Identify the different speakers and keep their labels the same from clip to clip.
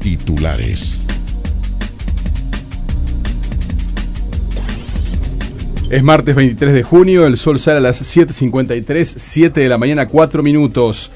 Speaker 1: Titulares.
Speaker 2: Es martes 23 de junio, el sol sale a las 7.53, 7 de la mañana, 4 minutos.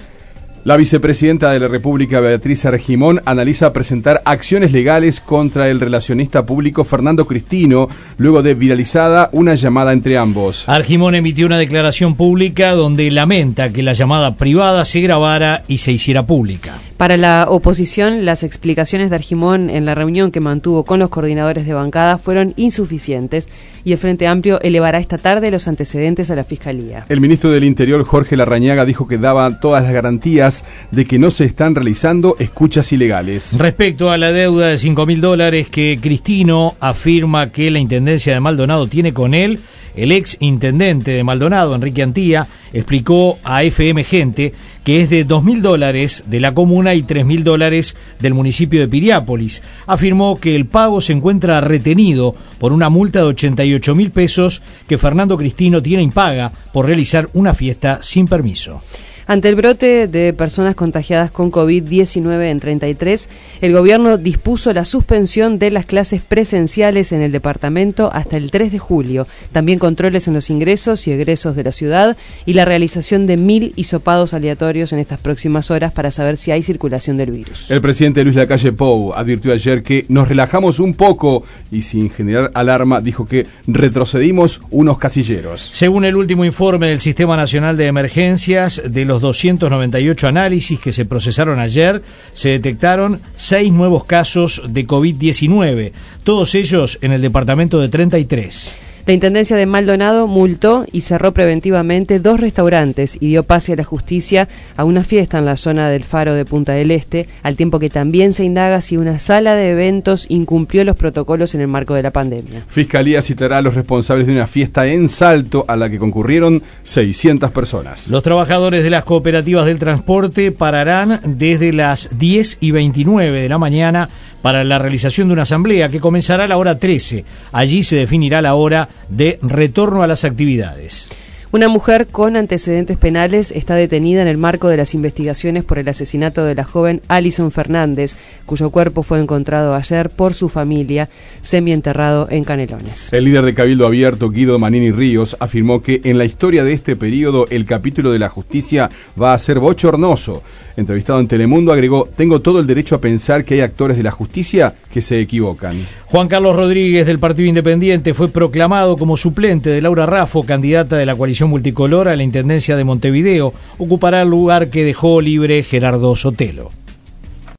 Speaker 2: La vicepresidenta de la República, Beatriz Argimón, analiza presentar acciones legales contra el relacionista público Fernando Cristino, luego de viralizada una llamada entre ambos.
Speaker 3: Argimón emitió una declaración pública donde lamenta que la llamada privada se grabara y se hiciera pública.
Speaker 4: Para la oposición, las explicaciones de Argimón en la reunión que mantuvo con los coordinadores de bancada fueron insuficientes y el Frente Amplio elevará esta tarde los antecedentes a la Fiscalía.
Speaker 2: El ministro del Interior, Jorge Larrañaga, dijo que daba todas las garantías de que no se están realizando escuchas ilegales.
Speaker 3: Respecto a la deuda de 5 mil dólares que Cristino afirma que la Intendencia de Maldonado tiene con él, el ex intendente de Maldonado, Enrique Antía, explicó a FM Gente que es de 2 mil dólares de la comuna y 3 mil dólares del municipio de Piriápolis. Afirmó que el pago se encuentra retenido por una multa de 88 mil pesos que Fernando Cristino tiene impaga por realizar una fiesta sin permiso.
Speaker 4: Ante el brote de personas contagiadas con COVID-19 en 33, el gobierno dispuso la suspensión de las clases presenciales en el departamento hasta el 3 de julio, también controles en los ingresos y egresos de la ciudad y la realización de mil hisopados aleatorios en estas próximas horas para saber si hay circulación del virus.
Speaker 2: El presidente Luis Lacalle Pou advirtió ayer que nos relajamos un poco y sin generar alarma dijo que retrocedimos unos casilleros.
Speaker 3: Según el último informe del Sistema Nacional de Emergencias de los los 298 análisis que se procesaron ayer, se detectaron seis nuevos casos de COVID-19, todos ellos en el departamento de 33.
Speaker 4: La Intendencia de Maldonado multó y cerró preventivamente dos restaurantes y dio pase a la justicia a una fiesta en la zona del Faro de Punta del Este, al tiempo que también se indaga si una sala de eventos incumplió los protocolos en el marco de la pandemia.
Speaker 2: Fiscalía citará a los responsables de una fiesta en Salto a la que concurrieron 600 personas.
Speaker 3: Los trabajadores de las cooperativas del transporte pararán desde las 10 y 29 de la mañana para la realización de una asamblea que comenzará a la hora 13. Allí se definirá la hora de retorno a las actividades.
Speaker 4: Una mujer con antecedentes penales está detenida en el marco de las investigaciones por el asesinato de la joven Alison Fernández, cuyo cuerpo fue encontrado ayer por su familia, semienterrado en Canelones.
Speaker 2: El líder de Cabildo Abierto, Guido Manini Ríos, afirmó que en la historia de este periodo el capítulo de la justicia va a ser bochornoso. Entrevistado en Telemundo, agregó, tengo todo el derecho a pensar que hay actores de la justicia que se equivocan.
Speaker 3: Juan Carlos Rodríguez del Partido Independiente fue proclamado como suplente de Laura Raffo, candidata de la coalición multicolor a la Intendencia de Montevideo ocupará el lugar que dejó libre Gerardo Sotelo.